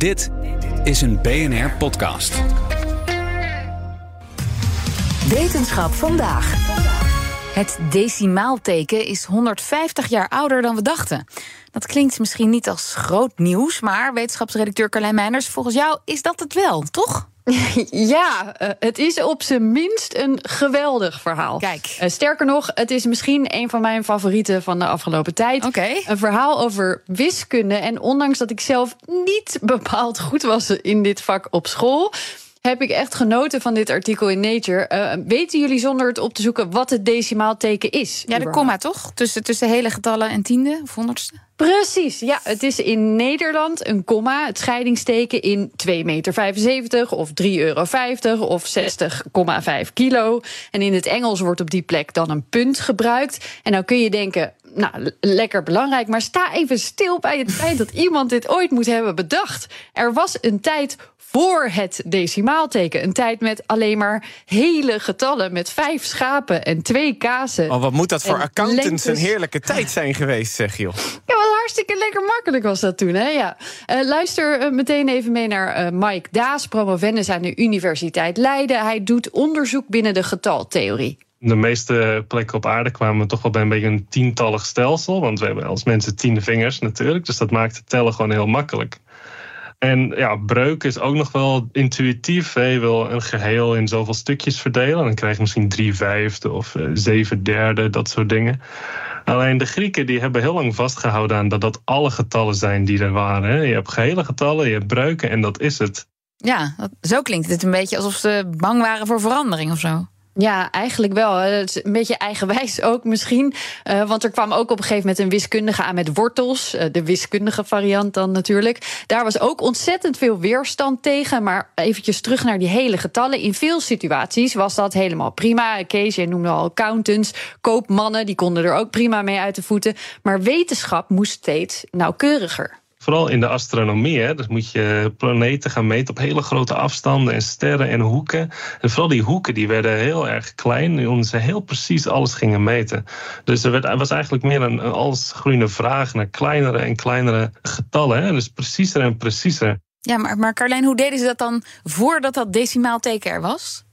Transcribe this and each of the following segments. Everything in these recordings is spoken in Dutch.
Dit is een BNR podcast. Wetenschap vandaag. Het decimaalteken is 150 jaar ouder dan we dachten. Dat klinkt misschien niet als groot nieuws, maar wetenschapsredacteur Carlijn Meijners, volgens jou is dat het wel, toch? Ja, uh, het is op zijn minst een geweldig verhaal. Kijk. Uh, sterker nog, het is misschien een van mijn favorieten van de afgelopen tijd. Okay. Een verhaal over wiskunde. En ondanks dat ik zelf niet bepaald goed was in dit vak op school heb ik echt genoten van dit artikel in Nature. Uh, weten jullie zonder het op te zoeken wat het decimaalteken is? Ja, de komma toch? Tussen, tussen hele getallen en tiende of honderdste? Precies, ja. Het is in Nederland een komma, het scheidingsteken in 2,75 meter of 3,50 euro of 60,5 kilo. En in het Engels wordt op die plek dan een punt gebruikt. En dan kun je denken, nou, lekker belangrijk. Maar sta even stil bij het feit dat iemand dit ooit moet hebben bedacht. Er was een tijd voor het decimaalteken. Een tijd met alleen maar hele getallen. Met vijf schapen en twee kazen. Oh, wat moet dat voor accountants een heerlijke tijd zijn geweest, zeg joh. Ja, wat hartstikke lekker makkelijk was dat toen, hè? Ja. Uh, luister uh, meteen even mee naar uh, Mike Daas, promovendus aan de Universiteit Leiden. Hij doet onderzoek binnen de getaltheorie de meeste plekken op aarde kwamen we toch wel bij een beetje een tientallig stelsel. Want we hebben als mensen tien vingers natuurlijk. Dus dat maakt het tellen gewoon heel makkelijk. En ja, breuk is ook nog wel intuïtief. Je wil een geheel in zoveel stukjes verdelen. Dan krijg je misschien drie vijfde of zeven derde, dat soort dingen. Alleen de Grieken die hebben heel lang vastgehouden aan dat dat alle getallen zijn die er waren. Je hebt gehele getallen, je hebt breuken en dat is het. Ja, zo klinkt het een beetje alsof ze bang waren voor verandering of zo. Ja, eigenlijk wel. Het is een beetje eigenwijs ook misschien. Uh, want er kwam ook op een gegeven moment een wiskundige aan met wortels. Uh, de wiskundige variant dan natuurlijk. Daar was ook ontzettend veel weerstand tegen. Maar eventjes terug naar die hele getallen. In veel situaties was dat helemaal prima. Kees, jij noemde al accountants, koopmannen. Die konden er ook prima mee uit de voeten. Maar wetenschap moest steeds nauwkeuriger. Vooral in de astronomie, hè, dus moet je planeten gaan meten op hele grote afstanden en sterren en hoeken. En vooral die hoeken die werden heel erg klein, omdat ze heel precies alles gingen meten. Dus er, werd, er was eigenlijk meer een, een allesgroeiende vraag naar kleinere en kleinere getallen. Hè, dus preciezer en preciezer. Ja, maar, maar Carlijn, hoe deden ze dat dan voordat dat decimaalteken er was?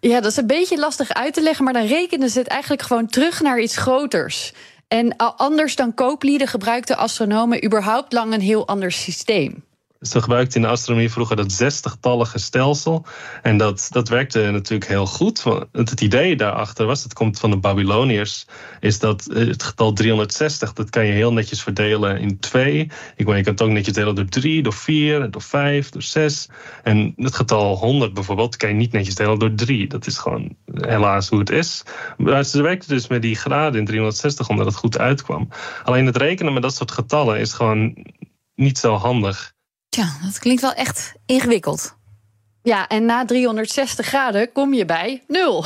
Ja, dat is een beetje lastig uit te leggen, maar dan rekenden ze het eigenlijk gewoon terug naar iets groters. En anders dan kooplieden gebruikten astronomen überhaupt lang een heel ander systeem. Ze gebruikten in de astronomie vroeger dat zestigtallige stelsel. En dat, dat werkte natuurlijk heel goed. Want het idee daarachter was, dat komt van de Babyloniërs, is dat het getal 360, dat kan je heel netjes verdelen in twee. Ik je kan het ook netjes delen door drie, door vier, door vijf, door zes. En het getal 100 bijvoorbeeld kan je niet netjes delen door drie. Dat is gewoon helaas hoe het is. Maar ze werkten dus met die graden in 360 omdat het goed uitkwam. Alleen het rekenen met dat soort getallen is gewoon niet zo handig. Tja, dat klinkt wel echt ingewikkeld. Ja, en na 360 graden kom je bij nul.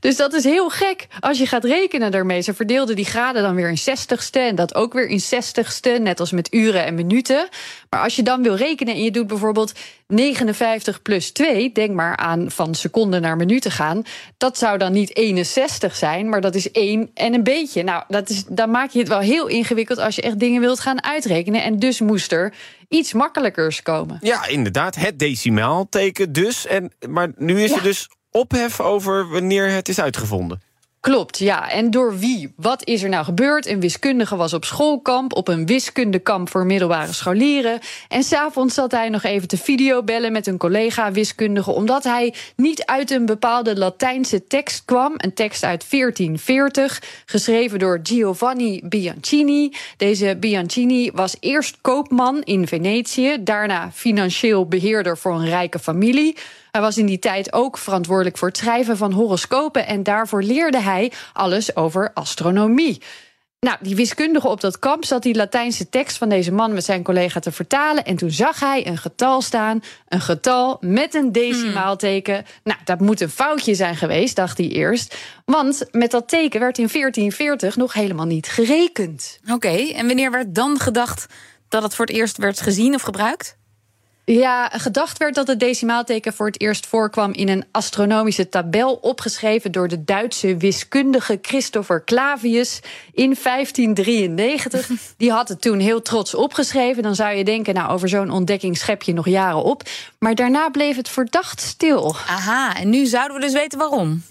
Dus dat is heel gek als je gaat rekenen daarmee. Ze verdeelden die graden dan weer in 60ste en dat ook weer in 60ste, net als met uren en minuten. Maar als je dan wil rekenen en je doet bijvoorbeeld 59 plus 2, denk maar aan van seconden naar minuten gaan. Dat zou dan niet 61 zijn, maar dat is 1 en een beetje. Nou, dat is, dan maak je het wel heel ingewikkeld als je echt dingen wilt gaan uitrekenen. En dus moest er iets makkelijkers komen. Ja, inderdaad. Het decimaalteken dus. En, maar nu is ja. er dus ophef over wanneer het is uitgevonden. Klopt, ja. En door wie? Wat is er nou gebeurd? Een wiskundige was op schoolkamp, op een wiskundekamp voor middelbare scholieren. En s'avonds zat hij nog even te videobellen met een collega wiskundige, omdat hij niet uit een bepaalde Latijnse tekst kwam. Een tekst uit 1440, geschreven door Giovanni Bianchini. Deze Bianchini was eerst koopman in Venetië, daarna financieel beheerder voor een rijke familie. Hij was in die tijd ook verantwoordelijk voor het schrijven van horoscopen en daarvoor leerde hij alles over astronomie. Nou, die wiskundige op dat kamp zat die Latijnse tekst van deze man met zijn collega te vertalen. En toen zag hij een getal staan. Een getal met een decimaalteken. Hmm. Nou, dat moet een foutje zijn geweest, dacht hij eerst. Want met dat teken werd in 1440 nog helemaal niet gerekend. Oké, okay, en wanneer werd dan gedacht dat het voor het eerst werd gezien of gebruikt? Ja, gedacht werd dat het decimaalteken voor het eerst voorkwam in een astronomische tabel opgeschreven door de Duitse wiskundige Christopher Clavius in 1593. Die had het toen heel trots opgeschreven. Dan zou je denken, nou, over zo'n ontdekking schep je nog jaren op. Maar daarna bleef het verdacht stil. Aha, en nu zouden we dus weten waarom.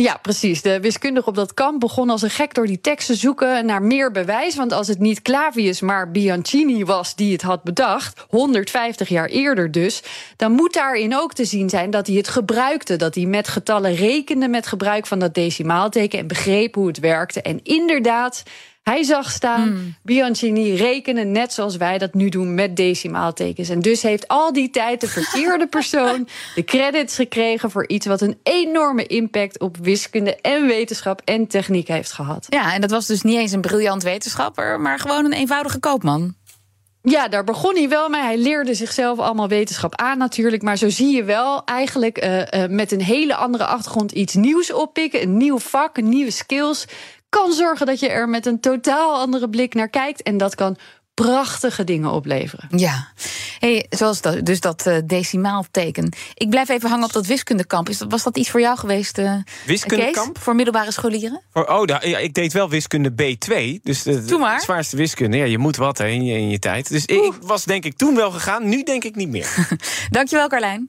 Ja, precies. De wiskundige op dat kamp begon als een gek door die tekst te zoeken naar meer bewijs. Want als het niet Clavius, maar Bianchini was die het had bedacht, 150 jaar eerder dus, dan moet daarin ook te zien zijn dat hij het gebruikte. Dat hij met getallen rekende met gebruik van dat decimaalteken en begreep hoe het werkte. En inderdaad, hij zag staan, mm. Bianchini rekenen net zoals wij dat nu doen met decimaaltekens. En dus heeft al die tijd de verkeerde persoon de credits gekregen voor iets wat een enorme impact op wiskunde en wetenschap en techniek heeft gehad. Ja, en dat was dus niet eens een briljant wetenschapper, maar gewoon een eenvoudige koopman. Ja, daar begon hij wel mee. Hij leerde zichzelf allemaal wetenschap aan natuurlijk. Maar zo zie je wel eigenlijk uh, uh, met een hele andere achtergrond iets nieuws oppikken. Een nieuw vak, nieuwe skills kan zorgen dat je er met een totaal andere blik naar kijkt. En dat kan prachtige dingen opleveren. Ja, hey, zoals dat, dus dat uh, decimaalteken. Ik blijf even hangen op dat wiskundekamp. Is dat, was dat iets voor jou geweest? Uh, wiskundekamp? voor middelbare scholieren? Voor, oh, ja, ik deed wel wiskunde B2. Dus de, de zwaarste wiskunde. Ja, je moet wat hè, in, je, in je tijd. Dus ik, ik was denk ik toen wel gegaan. Nu denk ik niet meer. Dankjewel, Carlijn.